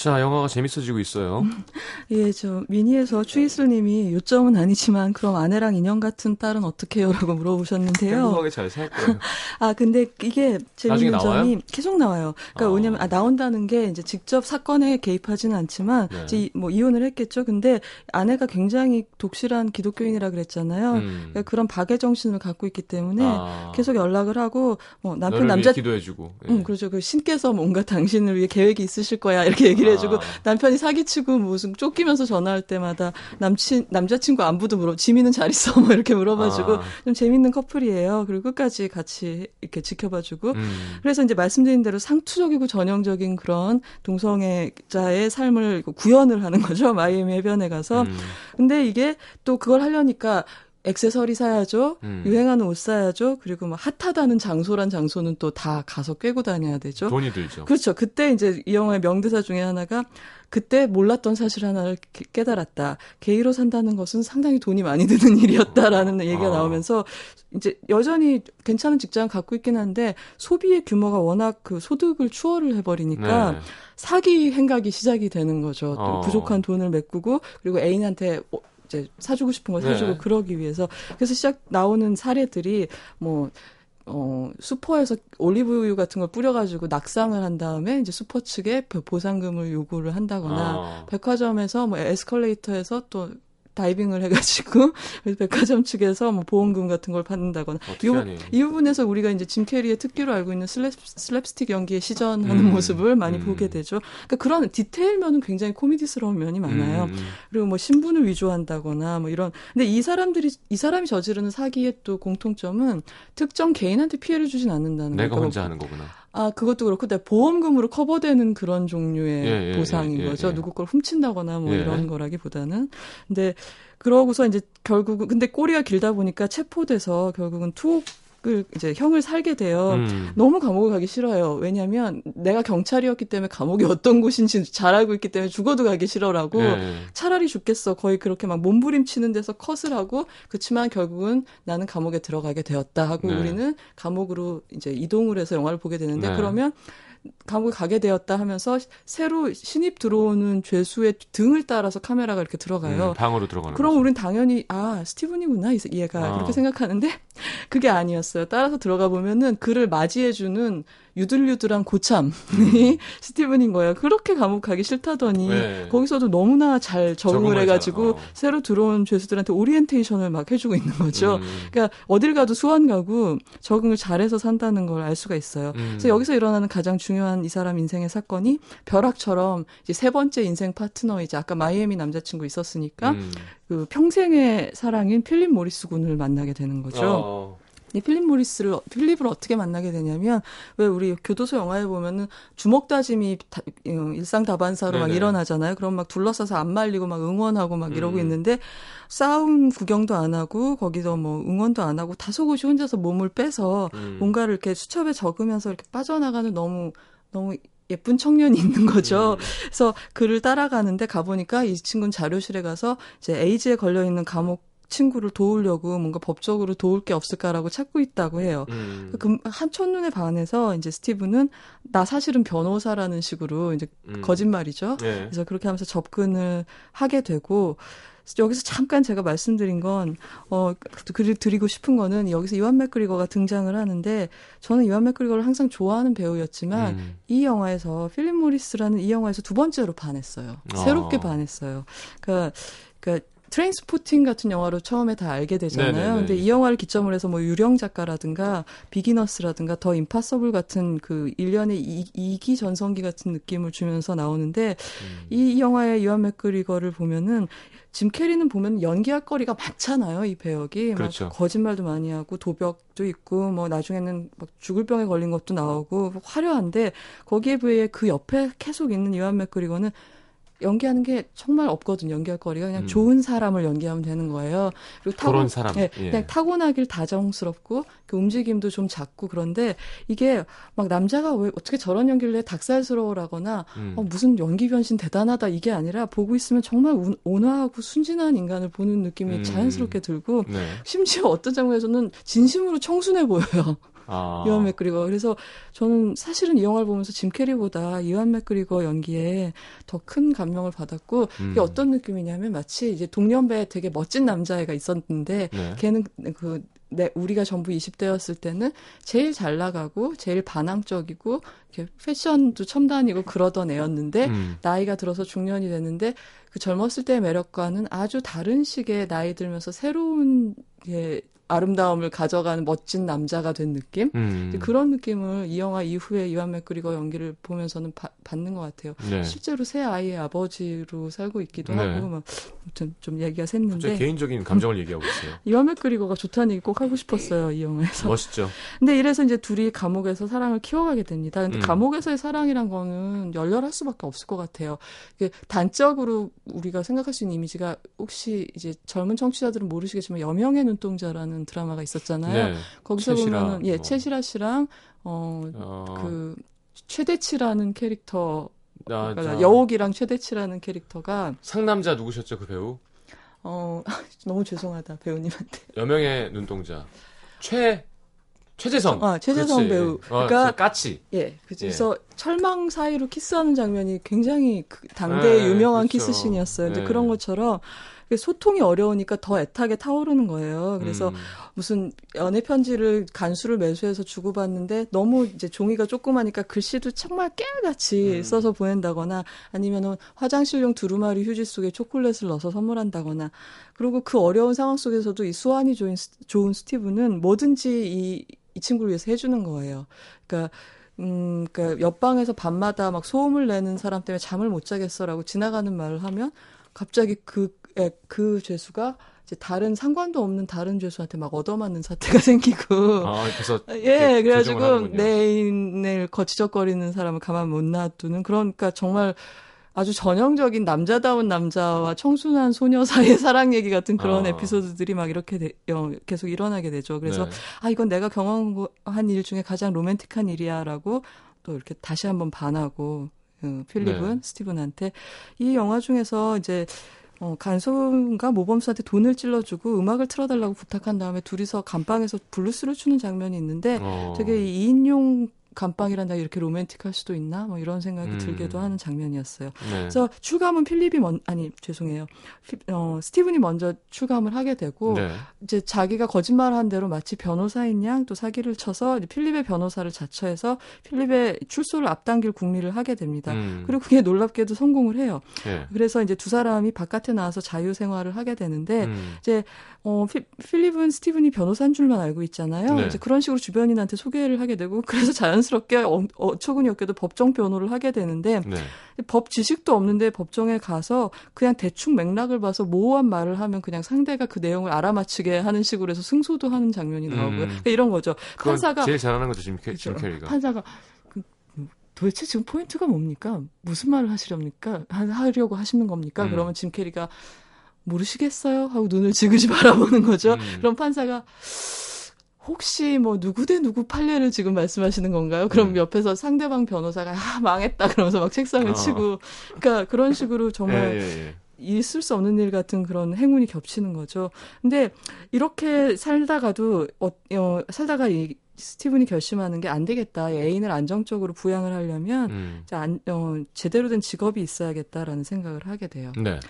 자, 영화가 재밌어지고 있어요. 예, 저 미니에서 추이슬님이 요점은 아니지만 그럼 아내랑 인형 같은 딸은 어떻게 해요라고 물어보셨는데요. 행복하게 잘 살 거예요. 아 근데 이게 재밌는? 점이 계속 나와요. 그러니까 아. 왜냐면 아, 나온다는 게 이제 직접 사건에 개입하지는 않지만 네. 이제 이- 뭐 이혼을 했겠죠. 근데 아내가 굉장히 독실한 기독교인이라 그랬잖아요. 음. 그러니까 그런 박애 정신을 갖고 있기 때문에 아, 계속 연락을 하고 뭐 남편 남자 기도해주고. 예. 응, 그렇죠. 그 신께서 뭔가 당신을 위해 계획이 있으실 거야. 이렇게 얘기를 해주고, 아. 남편이 사기치고 무슨 쫓기면서 전화할 때마다 남친, 남자친구 안부도 물어, 지민은 잘 있어. 뭐 이렇게 물어봐주고, 아. 좀 재밌는 커플이에요. 그리고 끝까지 같이 이렇게 지켜봐주고. 음. 그래서 이제 말씀드린 대로 상투적이고 전형적인 그런 동성애자의 삶을 구현을 하는 거죠. 마이애미 해변에 가서. 음. 근데 이게 또 그걸 하려니까 액세서리 사야죠. 음. 유행하는 옷 사야죠. 그리고 뭐 핫하다는 장소란 장소는 또 다 가서 꿰고 다녀야 되죠. 돈이 들죠. 그렇죠. 그때 이제 이 영화의 명대사 중에 하나가 그때 몰랐던 사실 하나를 깨- 깨달았다. 게이로 산다는 것은 상당히 돈이 많이 드는 일이었다라는 얘기가 아. 나오면서 이제 여전히 괜찮은 직장을 갖고 있긴 한데 소비의 규모가 워낙 그 소득을 추월을 해버리니까 네. 사기 행각이 시작이 되는 거죠. 또 어. 부족한 돈을 메꾸고 그리고 애인한테 어, 이제 사주고 싶은 걸 사주고 네. 그러기 위해서 그래서 시작 나오는 사례들이 뭐 어, 슈퍼에서 올리브유 같은 걸 뿌려가지고 낙상을 한 다음에 이제 슈퍼 측에 보- 보상금을 요구를 한다거나 아. 백화점에서 뭐 에스컬레이터에서 또 다이빙을 해가지고 백화점 측에서 뭐 보험금 같은 걸 받는다거나 이, 부분에서 우리가 이제 짐 캐리의 특기로 알고 있는 슬랩, 슬랩스틱 연기에 시전하는 음. 모습을 많이 음. 보게 되죠. 그러니까 그런 디테일 면은 굉장히 코미디스러운 면이 많아요. 음, 음. 그리고 뭐 신분을 위조한다거나 뭐 이런 근데 이 사람들이 이 사람이 저지르는 사기의 또 공통점은 특정 개인한테 피해를 주진 않는다는 내가 거예요. 혼자 하는 거구나. 아 그것도 그렇고 내 보험금으로 커버되는 그런 종류의 예, 예, 보상인 예, 예, 거죠. 예. 누구 걸 훔친다거나 뭐 예. 이런 거라기보다는 근데 그러고서 이제 결국은 근데 꼬리가 길다 보니까 체포돼서 결국은 투옥 을 이제 형을 살게 돼요. 음. 너무 감옥을 가기 싫어요. 왜냐하면 내가 경찰이었기 때문에 감옥이 어떤 곳인지 잘 알고 있기 때문에 죽어도 가기 싫어라고 예. 차라리 죽겠어. 거의 그렇게 막 몸부림치는 데서 컷을 하고 그렇지만 결국은 나는 감옥에 들어가게 되었다 하고 네. 우리는 감옥으로 이제 이동을 해서 영화를 보게 되는데 네. 그러면 감옥에 가게 되었다 하면서 새로 신입 들어오는 죄수의 등을 따라서 카메라가 이렇게 들어가요. 음, 방으로 들어가는 그럼 거죠. 우린 당연히 아 스티븐이구나 이- 얘가 아. 그렇게 생각하는데 그게 아니었어요. 따라서 들어가 보면은 그를 맞이해주는 유들유들한 고참이 스티븐인 거예요. 그렇게 감옥 가기 싫다더니 음. 네. 거기서도 너무나 잘 적응을 해가지고 잘, 어. 새로 들어온 죄수들한테 오리엔테이션을 막 해주고 있는 거죠. 음. 그러니까 어딜 가도 수완 있고 적응을 잘해서 산다는 걸 알 수가 있어요. 음. 그래서 여기서 일어나는 가장 중요한 이 사람 인생의 사건이 벼락처럼 이제 세 번째 인생 파트너 이제 아까 마이애미 남자친구 있었으니까 음. 그 평생의 사랑인 필립 모리스 군을 만나게 되는 거죠. 어. 이 필립 모리스를 필립을 어떻게 만나게 되냐면 왜 우리 교도소 영화에 보면은 주먹 다짐이 다- 어, 일상 다반사로 막 네네. 일어나잖아요. 그럼 막 둘러싸서 안 말리고 막 응원하고 막 이러고 음. 있는데 싸움 구경도 안 하고 거기서 뭐 응원도 안 하고 다소곳이 혼자서 몸을 빼서 음. 뭔가를 이렇게 수첩에 적으면서 이렇게 빠져나가는 너무 너무 예쁜 청년이 있는 거죠. 음. 그래서 그를 따라가는데 가보니까 이 친구는 자료실에 가서 이제 에이즈에 걸려 있는 감옥 친구를 도우려고 뭔가 법적으로 도울 게 없을까라고 찾고 있다고 해요. 음. 그 한 첫눈에 반해서 이제 스티브는 나 사실은 변호사라는 식으로 이제 음. 거짓말이죠. 예. 그래서 그렇게 하면서 접근을 하게 되고 여기서 잠깐 제가 말씀드린 건 어, 그 드리고 싶은 거는 여기서 이완 맥그리거가 등장을 하는데 저는 이완 맥그리거를 항상 좋아하는 배우였지만 음. 이 영화에서 필립 모리스라는 이 영화에서 두 번째로 반했어요. 새롭게 아. 반했어요. 그러니까, 그러니까 Trainspotting 같은 영화로 처음에 다 알게 되잖아요. 네네네. 근데 이 영화를 기점으로 해서 뭐 유령 작가라든가 Beginners라든가 The Impossible 같은 그 일련의 이, 이기 전성기 같은 느낌을 주면서 나오는데 음. 이 영화의 이완 맥그리거를 보면은 짐 캐리는 보면 연기할 거리가 많잖아요. 이 배역이 그렇죠. 막 거짓말도 많이 하고 도벽도 있고 뭐 나중에는 막 죽을 병에 걸린 것도 나오고 화려한데 거기에 비해 그 옆에 계속 있는 이완 맥그리거는 연기하는 게 정말 없거든요. 연기할 거리가 그냥 음. 좋은 사람을 연기하면 되는 거예요. 그리고 그런 사람. 예, 예. 그냥 타고나길 다정스럽고 그 움직임도 좀 작고 그런데 이게 막 남자가 왜 어떻게 저런 연기를 해 닭살스러워라거나 음. 어, 무슨 연기 변신 대단하다 이게 아니라 보고 있으면 정말 운- 온화하고 순진한 인간을 보는 느낌이 음. 자연스럽게 들고 네. 심지어 어떤 장면에서는 진심으로 청순해 보여요. 아. 이완 맥그리거. 그래서 저는 사실은 이 영화를 보면서 짐 캐리보다 이완 맥그리거 연기에 더 큰 감명을 받았고 음. 이게 어떤 느낌이냐면 마치 이제 동년배에 되게 멋진 남자애가 있었는데 네. 걔는 그 내, 우리가 전부 20대였을 때는 제일 잘 나가고 제일 반항적이고 이렇게 패션도 첨단이고 그러던 애였는데 음. 나이가 들어서 중년이 됐는데 그 젊었을 때의 매력과는 아주 다른 식의 나이 들면서 새로운 예, 아름다움을 가져가는 멋진 남자가 된 느낌? 음. 그런 느낌을 이 영화 이후에 이완 맥그리거 연기를 보면서는 바- 받는 것 같아요. 네. 실제로 새 아이의 아버지로 살고 있기도 네. 하고 막 아무튼 좀 얘기가 갑자기 샜는데 개인적인 감정을 얘기하고 있어요. 이완 맥그리거가 좋다는 얘기 꼭 하고 싶었어요 이 영화에서. 멋있죠. 근데 이래서 이제 둘이 감옥에서 사랑을 키워가게 됩니다. 근데 음. 감옥에서의 사랑이란 거는 열렬할 수밖에 없을 것 같아요. 단적으로 우리가 생각할 수 있는 이미지가 혹시 이제 젊은 청취자들은 모르시겠지만 여명의 눈동자라는 드라마가 있었잖아요. 네. 거기서 최시라, 보면은 예 뭐. 최시라 씨랑 어 어, 그 최대치라는 캐릭터 나, 그러니까 자, 여옥이랑 최대치라는 캐릭터가 상남자 누구셨죠 그 배우? 어 너무 죄송하다 배우님한테 여명의 눈동자 최 최재성. 아, 최재성 그렇지. 배우. 어, 그러니까 저 까치. 예 그래서 철망 사이로 키스하는 장면이 굉장히 그 당대의 네, 유명한 그렇죠. 키스신이었어요. 네. 그런 것처럼 소통이 어려우니까 더 애타게 타오르는 거예요. 그래서 음. 무슨 연애 편지를 간수를 매수해서 주고받는데 너무 이제 종이가 조그마니까 글씨도 정말 깨알같이 음. 써서 보낸다거나 아니면은 화장실용 두루마리 휴지 속에 초콜릿을 넣어서 선물한다거나 그리고 그 어려운 상황 속에서도 이 수완이 좋은, 스- 좋은 스티브는 뭐든지 이, 이 친구를 위해서 해주는 거예요. 그러니까 음, 그러니까 옆방에서 밤마다 막 소음을 내는 사람 때문에 잠을 못 자겠어라고 지나가는 말을 하면 갑자기 그, 에, 그 죄수가 이제 다른 상관도 없는 다른 죄수한테 막 얻어맞는 사태가 생기고. 아, 그래서 예, 그래가지고 조정을 하는군요. 내 애인을 거치적거리는 사람을 가만 못 놔두는 그러니까 정말 아주 전형적인 남자다운 남자와 청순한 소녀 사이의 사랑 얘기 같은 그런 아. 에피소드들이 막 이렇게 되- 어, 계속 일어나게 되죠. 그래서 네. 아 이건 내가 경험한 일 중에 가장 로맨틱한 일이야라고 또 이렇게 다시 한번 반하고 어, 필립은 네. 스티븐한테 이 영화 중에서 이제 어, 간수가 모범수한테 돈을 찔러주고 음악을 틀어달라고 부탁한 다음에 둘이서 감방에서 블루스를 추는 장면이 있는데 어. 되게 이 2인용 감방이란 데가 이렇게 로맨틱할 수도 있나 뭐 이런 생각이 음. 들기도 하는 장면이었어요. 네. 그래서 출감은 필립이 먼 아니 죄송해요. 피- 어, 스티븐이 먼저 출감을 하게 되고 네. 이제 자기가 거짓말한 대로 마치 변호사인 양 또 사기를 쳐서 이제 필립의 변호사를 자처해서 필립의 출소를 앞당길 궁리를 하게 됩니다. 음. 그리고 그게 놀랍게도 성공을 해요. 예. 그래서 이제 두 사람이 바깥에 나와서 자유 생활을 하게 되는데 음. 이제 어 피, 필립은 스티븐이 변호사인 줄만 알고 있잖아요. 네. 이제 그런 식으로 주변인한테 소개를 하게 되고 그래서 자연 스럽게 어, 어처구니 없게도 법정 변호를 하게 되는데 네. 법 지식도 없는데 법정에 가서 그냥 대충 맥락을 봐서 모호한 말을 하면 그냥 상대가 그 내용을 알아맞히게 하는 식으로 해서 승소도 하는 장면이 나오고요. 음. 그러니까 이런 거죠. 판사가 제일 잘하는 거죠, 캐, 짐 그렇죠. 캐리가. 판사가 그, 음, 도대체 지금 포인트가 뭡니까? 무슨 말을 하시렵니까? 하, 하려고 하시는 겁니까? 음. 그러면 짐 캐리가 모르시겠어요? 하고 눈을 지그시 바라보는 거죠. 음. 그럼 판사가 혹시 뭐 누구 대 누구 판례를 지금 말씀하시는 건가요? 그럼 음. 옆에서 상대방 변호사가 아 망했다 그러면서 막 책상을 어. 치고 그러니까 그런 식으로 정말 예, 예, 예. 있을 수 없는 일 같은 그런 행운이 겹치는 거죠. 근데 이렇게 살다가도 어, 어, 살다가 이 스티븐이 결심하는 게 안 되겠다. 애인을 안정적으로 부양을 하려면 음. 안, 어, 제대로 된 직업이 있어야겠다라는 생각을 하게 돼요. 네.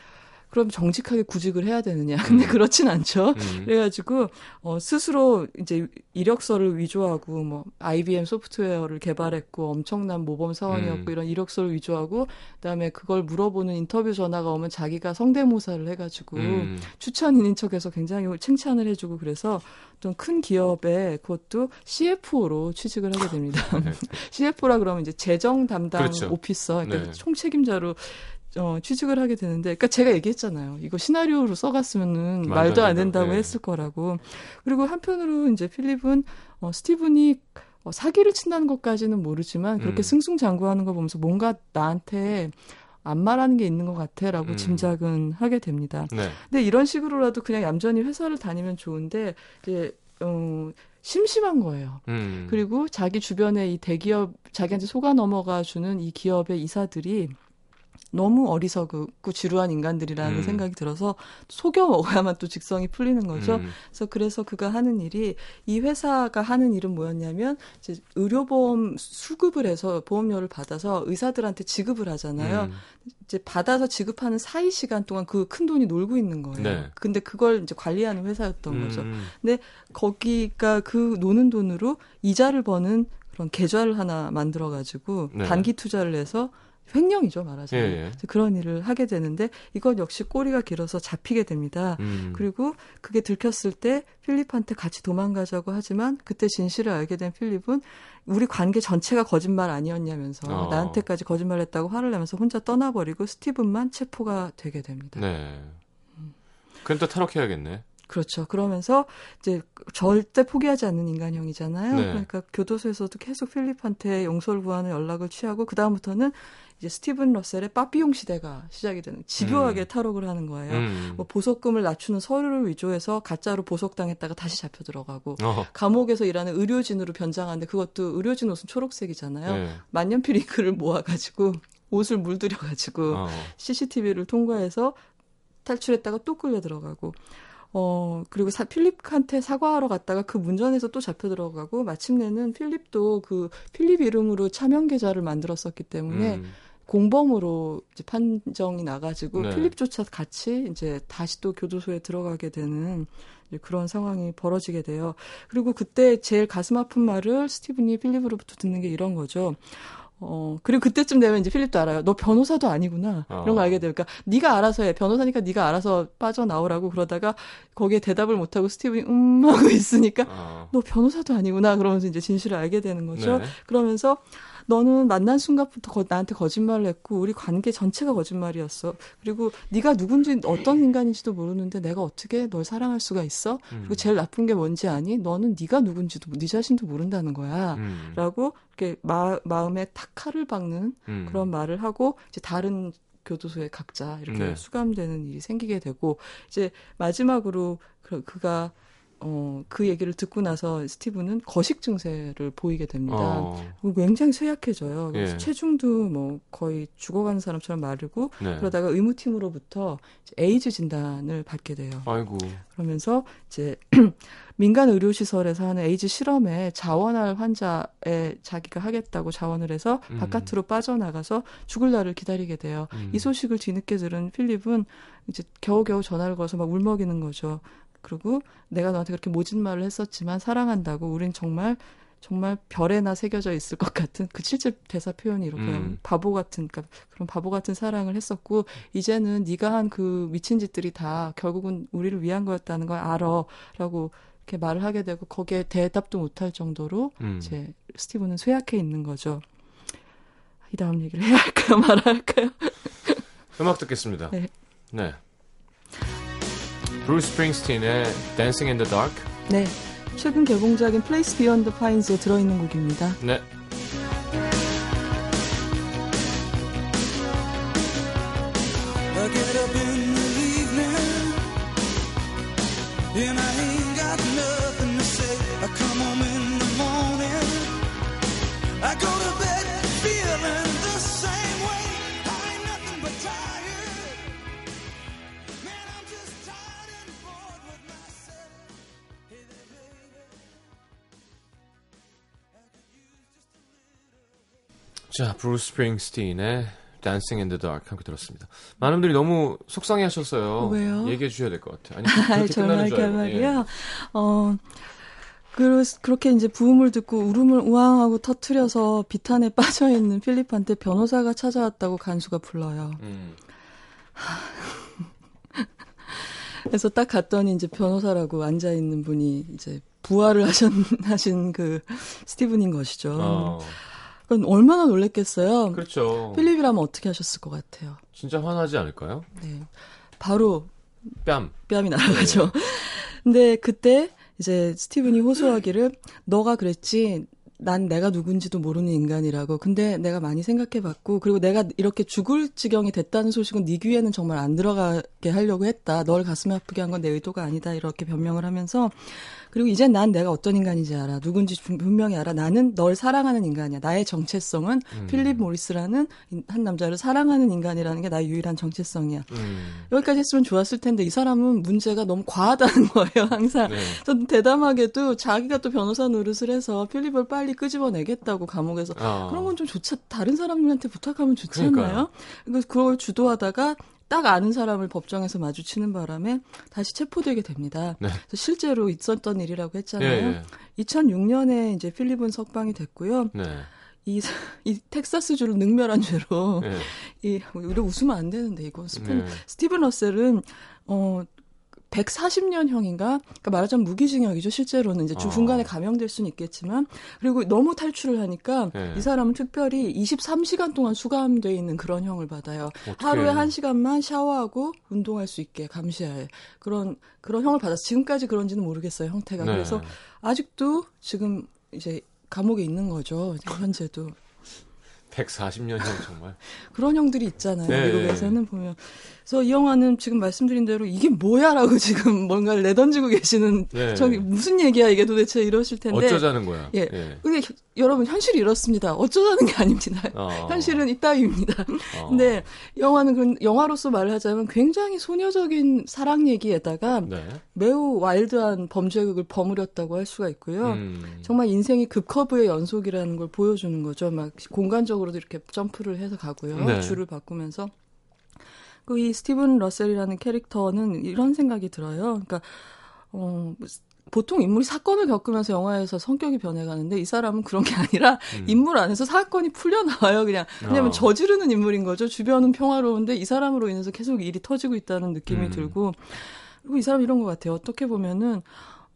그럼 정직하게 구직을 해야 되느냐? 근데 그렇진 않죠. 음. 그래가지고 어, 스스로 이제 이력서를 위조하고 뭐 IBM 소프트웨어를 개발했고 엄청난 모범 사원이었고 음. 이런 이력서를 위조하고 그다음에 그걸 물어보는 인터뷰 전화가 오면 자기가 성대모사를 해가지고 음. 추천인인 척해서 굉장히 칭찬을 해주고 그래서 좀 큰 기업에 그것도 CFO로 취직을 하게 됩니다. 네. CFO라 그러면 이제 재정 담당 그렇죠. 오피서, 그러니까 네. 총책임자로 어, 취직을 하게 되는데, 그러니까 제가 얘기했잖아요. 이거 시나리오로 써갔으면은 말도 안안 된다. 된다고 네. 했을 거라고. 그리고 한편으로 이제 필립은 어, 스티븐이 어, 사기를 친다는 것까지는 모르지만 그렇게 음. 승승장구하는 거 보면서 뭔가 나한테 안 말하는 게 있는 것 같아라고 음. 짐작은 하게 됩니다. 네. 근데 이런 식으로라도 그냥 얌전히 회사를 다니면 좋은데 이제 어, 심심한 거예요. 음. 그리고 자기 주변에 이 대기업 자기한테 속아 넘어가 주는 이 기업의 이사들이 너무 어리석고 지루한 인간들이라는 음. 생각이 들어서 속여 먹어야만 또 직성이 풀리는 거죠. 음. 그래서 그래서 그가 하는 일이 이 회사가 하는 일은 뭐였냐면 이제 의료보험 수급을 해서 보험료를 받아서 의사들한테 지급을 하잖아요. 음. 이제 받아서 지급하는 사이 시간 동안 그 큰 돈이 놀고 있는 거예요. 네. 근데 그걸 이제 관리하는 회사였던 거죠. 음. 거기가 그 노는 돈으로 이자를 버는 그런 계좌를 하나 만들어 가지고 네. 단기 투자를 해서 횡령이죠 말하자면 예, 예. 그런 일을 하게 되는데 이건 역시 꼬리가 길어서 잡히게 됩니다. 음. 그리고 그게 들켰을 때 필립한테 같이 도망가자고 하지만 그때 진실을 알게 된 필립은 우리 관계 전체가 거짓말 아니었냐면서 어. 나한테까지 거짓말했다고 화를 내면서 혼자 떠나버리고 스티븐만 체포가 되게 됩니다. 네. 그럼 또 탈옥해야겠네. 그렇죠. 그러면서 이제 절대 포기하지 않는 인간형이잖아요. 네. 그러니까 교도소에서도 계속 필립한테 용서를 구하는 연락을 취하고 그 다음부터는 이제 스티븐 러셀의 빠삐용 시대가 시작이 되는 집요하게 음. 탈옥을 하는 거예요. 음. 뭐 보석금을 낮추는 서류를 위조해서 가짜로 보석당했다가 다시 잡혀 들어가고 어. 감옥에서 일하는 의료진으로 변장하는데 그것도 의료진 옷은 초록색이잖아요. 네. 만년필 잉크를 모아가지고 옷을 물들여가지고 어. CCTV를 통과해서 탈출했다가 또 끌려 들어가고 어 그리고 사, 필립한테 사과하러 갔다가 그 문전에서 또 잡혀 들어가고 마침내는 필립도 그 필립 이름으로 차명 계좌를 만들었었기 때문에 음. 공범으로 이제 판정이 나가지고 네. 필립조차 같이 이제 다시 또 교도소에 들어가게 되는 그런 상황이 벌어지게 돼요. 그리고 그때 제일 가슴 아픈 말을 스티븐이 필립으로부터 듣는 게 이런 거죠. 어 그리고 그때쯤 되면 이제 필립도 알아요. 너 변호사도 아니구나 이런 거 어. 알게 되니까 네가 알아서 해 변호사니까 네가 알아서 빠져 나오라고 그러다가 거기에 대답을 못 하고 스티븐이 음 하고 있으니까 어. 너 변호사도 아니구나 그러면서 이제 진실을 알게 되는 거죠. 네. 그러면서 너는 만난 순간부터 거- 나한테 거짓말을 했고 우리 관계 전체가 거짓말이었어. 그리고 네가 누군지 어떤 인간인지도 모르는데 내가 어떻게 널 사랑할 수가 있어? 음. 그리고 제일 나쁜 게 뭔지 아니? 너는 네가 누군지도 네 자신도 모른다는 거야. 음. 라고 이렇게 마, 마음에 탁 칼을 박는 음. 그런 말을 하고 이제 다른 교도소에 각자 이렇게 네. 수감되는 일이 생기게 되고 이제 마지막으로 그, 그가 어, 그 얘기를 듣고 나서 스티븐은 거식 증세를 보이게 됩니다. 어. 굉장히 쇠약해져요. 그래서 예. 체중도 뭐 거의 죽어가는 사람처럼 마르고 네. 그러다가 의무팀으로부터 에이즈 진단을 받게 돼요. 아이고. 그러면서 이제 민간 의료 시설에서 하는 에이즈 실험에 자원할 환자에 자기가 하겠다고 자원을 해서 음. 바깥으로 빠져나가서 죽을 날을 기다리게 돼요. 음. 이 소식을 뒤늦게 들은 필립은 이제 겨우겨우 전화를 걸어서 막 울먹이는 거죠. 그리고 내가 너한테 그렇게 모진 말을 했었지만 사랑한다고 우린 정말 정말 별에나 새겨져 있을 것 같은 그 실제 대사 표현이 이렇게 음. 바보 같은 그러니까 그런 바보 같은 사랑을 했었고 이제는 네가 한 그 미친 짓들이 다 결국은 우리를 위한 거였다는 걸 알아라고 이렇게 말을 하게 되고 거기에 대답도 못할 정도로 음. 이제 스티븐은 쇠약해 있는 거죠. 이 다음 얘기를 해야 할까요, 말아야 할까요? 음악 듣겠습니다. 네. 네. 브루스 스프링스틴의 Dancing in the Dark. 네. 최근 개봉작인 Place Beyond the Pines에 들어있는 곡입니다. 네. I get up in the evening and I 자, 브루스 스프링스틴의 Dancing in the Dark 함께 들었습니다. 많은 분들이 너무 속상해 하셨어요. 왜요? 얘기해 주셔야 될 것 같아요. 아니, 아, 그렇게 정말 끝나는 줄 그 알고. 말이요. 어, 그, 그렇게 이제 부음을 듣고 울음을 우왕하고 터트려서 비탄에 빠져 있는 필립한테 변호사가 찾아왔다고 간수가 불러요. 예. 음. 그래서 딱 갔더니 이제 변호사라고 앉아 있는 분이 이제 부활을 하신 하신 그 스티븐인 것이죠. 어, 그건 얼마나 놀랬겠어요. 그렇죠. 필립이라면 어떻게 하셨을 것 같아요. 진짜 화나지 않을까요? 네. 바로 뺨. 뺨이 날아가죠. 근데 그때 이제 스티븐이 호소하기를 너가 그랬지. 난 내가 누군지도 모르는 인간이라고. 근데 내가 많이 생각해봤고, 그리고 내가 이렇게 죽을 지경이 됐다는 소식은 네 귀에는 정말 안 들어가게 하려고 했다. 널 가슴 아프게 한 건 내 의도가 아니다. 이렇게 변명을 하면서, 그리고 이제 난 내가 어떤 인간인지 알아. 누군지 분- 분명히 알아. 나는 널 사랑하는 인간이야. 나의 정체성은 음. 필립 모리스라는 인- 한 남자를 사랑하는 인간이라는 게 나의 유일한 정체성이야. 음. 여기까지 했으면 좋았을 텐데 이 사람은 문제가 너무 과하다는 거예요. 항상. 네. 전 대담하게도 자기가 또 변호사 노릇을 해서 필립을 빨리 끄집어내겠다고 감옥에서 아. 그런 건 좀 좋지 다른 사람들한테 부탁하면 좋지 그러니까요. 않나요? 그걸 주도하다가 딱 아는 사람을 법정에서 마주치는 바람에 다시 체포되게 됩니다. 네. 그래서 실제로 있었던 일이라고 예, 했잖아요. 예. 2006년에 이제 필립은 석방이 됐고요. 네. 이, 이 텍사스주를 능멸한 죄로 네. 이 우리 웃으면 안 되는데 이거 스푼 네. 스티븐 러셀은 어 140년형인가? 그러니까 말하자면 무기징역이죠. 실제로는 이제 주 아. 중간에 감형될 수는 있겠지만 그리고 너무 탈출을 하니까 네. 이 사람은 특별히 23시간 동안 수감돼 있는 그런 형을 받아요. 어떡해. 하루에 한 시간만 샤워하고 운동할 수 있게 감시하에 그런 그런 형을 받아서 지금까지 그런지는 모르겠어요 형태가 네. 그래서 아직도 지금 이제 감옥에 있는 거죠 현재도 140년 형 정말. 그런 형들이 있잖아요. 네. 미국에서는 보면. 그래서 이 영화는 지금 말씀드린 대로 이게 뭐야라고 지금 뭔가를 내던지고 계시는 네. 저기 무슨 얘기야 이게 도대체 이러실 텐데. 어쩌자는 거야. 예. 근데 혀- 여러분 현실이 이렇습니다. 어쩌자는 게 아닙니다. 어. 현실은 이따위입니다. 어. 근데 영화는 그 영화로서 말을 하자면 굉장히 소녀적인 사랑 얘기에다가 네. 매우 와일드한 범죄극을 버무렸다고 할 수가 있고요. 음. 정말 인생이 급커브의 연속이라는 걸 보여주는 거죠. 막 공간적으로도 이렇게 점프를 해서 가고요. 네. 줄을 바꾸면서. 그 이 스티븐 러셀이라는 캐릭터는 이런 생각이 들어요. 그러니까 어 보통 인물이 사건을 겪으면서 영화에서 성격이 변해가는데 이 사람은 그런 게 아니라 음. 인물 안에서 사건이 풀려 나와요. 그냥 왜냐면 어. 저지르는 인물인 거죠. 주변은 평화로운데 이 사람으로 인해서 계속 일이 터지고 있다는 느낌이 음. 들고 그리고 이 사람 이런 것 같아요. 어떻게 보면은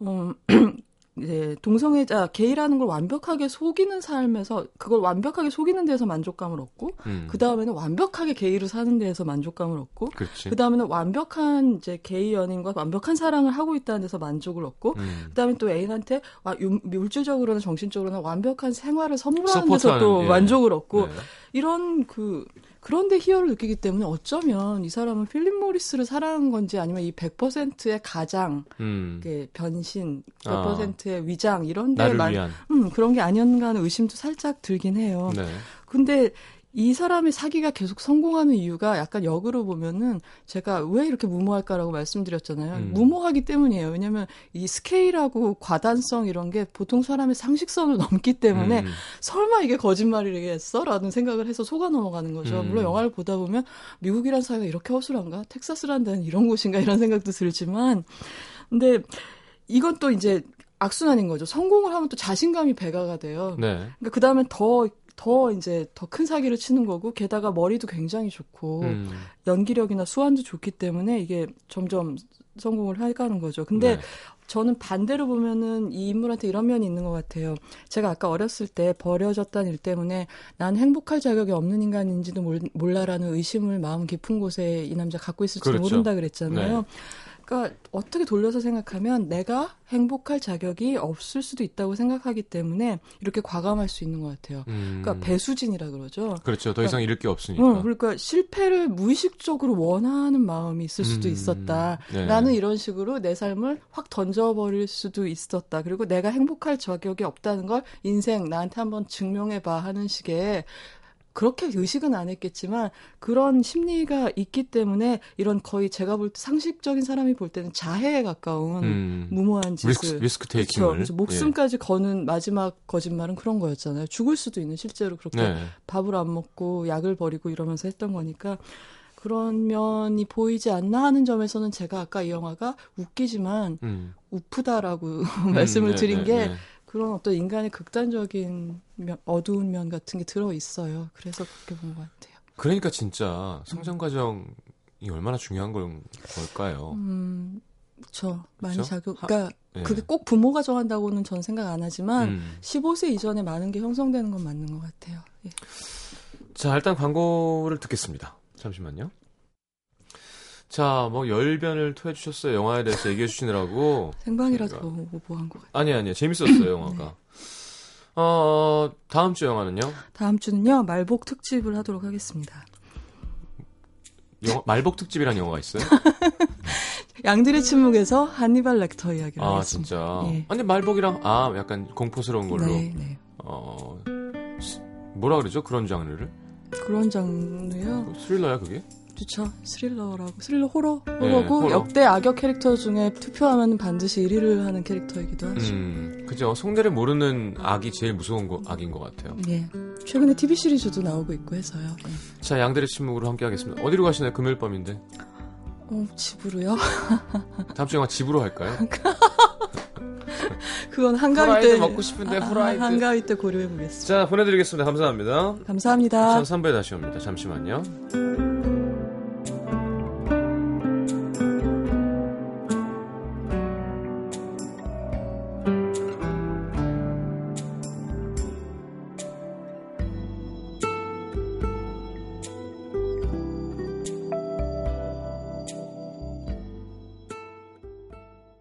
어 이제 동성애자 게이라는 걸 완벽하게 속이는 삶에서 그걸 완벽하게 속이는 데서 만족감을 얻고 음. 그 다음에는 완벽하게 게이로 사는 데에서 만족감을 얻고. 그 다음에는 완벽한 이제 게이 연인과 완벽한 사랑을 하고 있다는 데서 만족을 얻고 음. 그 다음에 또 애인한테 와- 유- 물질적으로나 정신적으로나 완벽한 생활을 선물하는 데서 또 예. 만족을 얻고 네. 이런 그 그런데 희열을 느끼기 때문에 어쩌면 이 사람은 필립 모리스를 사랑한 건지 아니면 이 100%의 가장 음. 그 변신, 아. 100%의 위장 이런 데 나를 만 위한. 음, 그런 게 아니었는가 하는 의심도 살짝 들긴 해요. 네. 근데 이 사람의 사기가 계속 성공하는 이유가 약간 역으로 보면은 제가 왜 이렇게 무모할까라고 말씀드렸잖아요. 음. 무모하기 때문이에요. 왜냐면 이 스케일하고 과단성 이런 게 보통 사람의 상식선을 넘기 때문에 음. 설마 이게 거짓말이겠어? 라는 생각을 해서 속아 넘어가는 거죠. 음. 물론 영화를 보다 보면 미국이란 사회가 이렇게 허술한가? 텍사스란 데는 이런 곳인가? 이런 생각도 들지만 근데 이건 또 이제 악순환인 거죠. 성공을 하면 또 자신감이 배가가 돼요. 네. 그러니까 그 다음에 더, 더 이제 더 큰 사기를 치는 거고, 게다가 머리도 굉장히 좋고, 음. 연기력이나 수완도 좋기 때문에 이게 점점 성공을 해가는 거죠. 근데 네. 저는 반대로 보면은 이 인물한테 이런 면이 있는 것 같아요. 제가 아까 어렸을 때 버려졌다는 일 때문에 난 행복할 자격이 없는 인간인지도 몰- 몰라라는 의심을 마음 깊은 곳에 이 남자 갖고 있을지 그렇죠. 모른다 그랬잖아요. 네. 그러니까 어떻게 돌려서 생각하면 내가 행복할 자격이 없을 수도 있다고 생각하기 때문에 이렇게 과감할 수 있는 것 같아요. 음. 그러니까 배수진이라 그러죠. 그렇죠. 더 이상 잃을 게 없으니까. 응, 그러니까 실패를 무의식적으로 원하는 마음이 있을 수도 음, 있었다. 네. 나는 이런 식으로 내 삶을 확 던져버릴 수도 있었다. 그리고 내가 행복할 자격이 없다는 걸 인생 나한테 한번 증명해봐 하는 식의 그렇게 의식은 안 했겠지만 그런 심리가 있기 때문에 이런 거의 제가 볼 때 상식적인 사람이 볼 때는 자해에 가까운 음. 무모한 짓을 리스크, 리스크 그렇죠. 테이킹을. 그래서 목숨까지 거는 마지막 거짓말은 그런 거였잖아요. 죽을 수도 있는 실제로 그렇게 예. 네. 밥을 안 먹고 약을 버리고 이러면서 했던 거니까 그런 면이 보이지 않나 하는 점에서는 제가 아까 이 영화가 웃기지만 음. 우프다라고 말씀을 네, 드린 네, 게 네. 그런 어떤 인간의 극단적인 면, 어두운 면 같은 게 들어 있어요. 그래서 그렇게 본 것 같아요. 그러니까 진짜 성장 과정이 얼마나 중요한 걸, 걸까요? 음, 저 많이 그쵸? 자극. 하- 그러니까 예. 그게 꼭 부모가 정한다고는 전 생각 안 하지만 음. 15세 이전에 많은 게 형성되는 건 맞는 것 같아요. 예. 자, 일단 광고를 듣겠습니다. 잠시만요. 자, 뭐 열변을 토해 주셨어요. 영화에 대해서 얘기해 주시느라고. 생방이라 제가- 더 오버한 것 같아요. 아니 아니요. 재밌었어요, 영화가. 어, 다음 주 영화는요? 다음 주는요 말복 특집을 하도록 하겠습니다. 영화, 말복 특집이라는 영화가 있어요? 양들의 침묵에서 한니발 렉터 이야기를 아 하겠습니다. 진짜. 예. 아니 말복이랑 아 약간 공포스러운 걸로. 네, 네. 어 시- 뭐라 그러죠 그런 장르를? 그런 장르요. 스릴러야 그게? 그렇죠. 스릴러라고 스릴러 호러 네, 호러고 호러. 역대 악역 캐릭터 중에 투표하면 반드시 1위를 하는 캐릭터이기도 하죠. 음 그죠. 속내를 모르는 악이 제일 무서운 거, 악인 것 같아요. 예. 최근에 TV 시리즈도 나오고 있고 해서요. 예. 자 양들의 침묵으로 함께 하겠습니다. 어디로 가시나요? 금요일 밤인데. 어, 집으로요? 다음 주에 아마 집으로 할까요? 그건 한가위 때 먹고 싶은데 아, 후라이드. 한가위 때 고려해 보겠습니다. 자 보내드리겠습니다. 감사합니다. 감사합니다. 전 3부에 다시 옵니다. 잠시만요.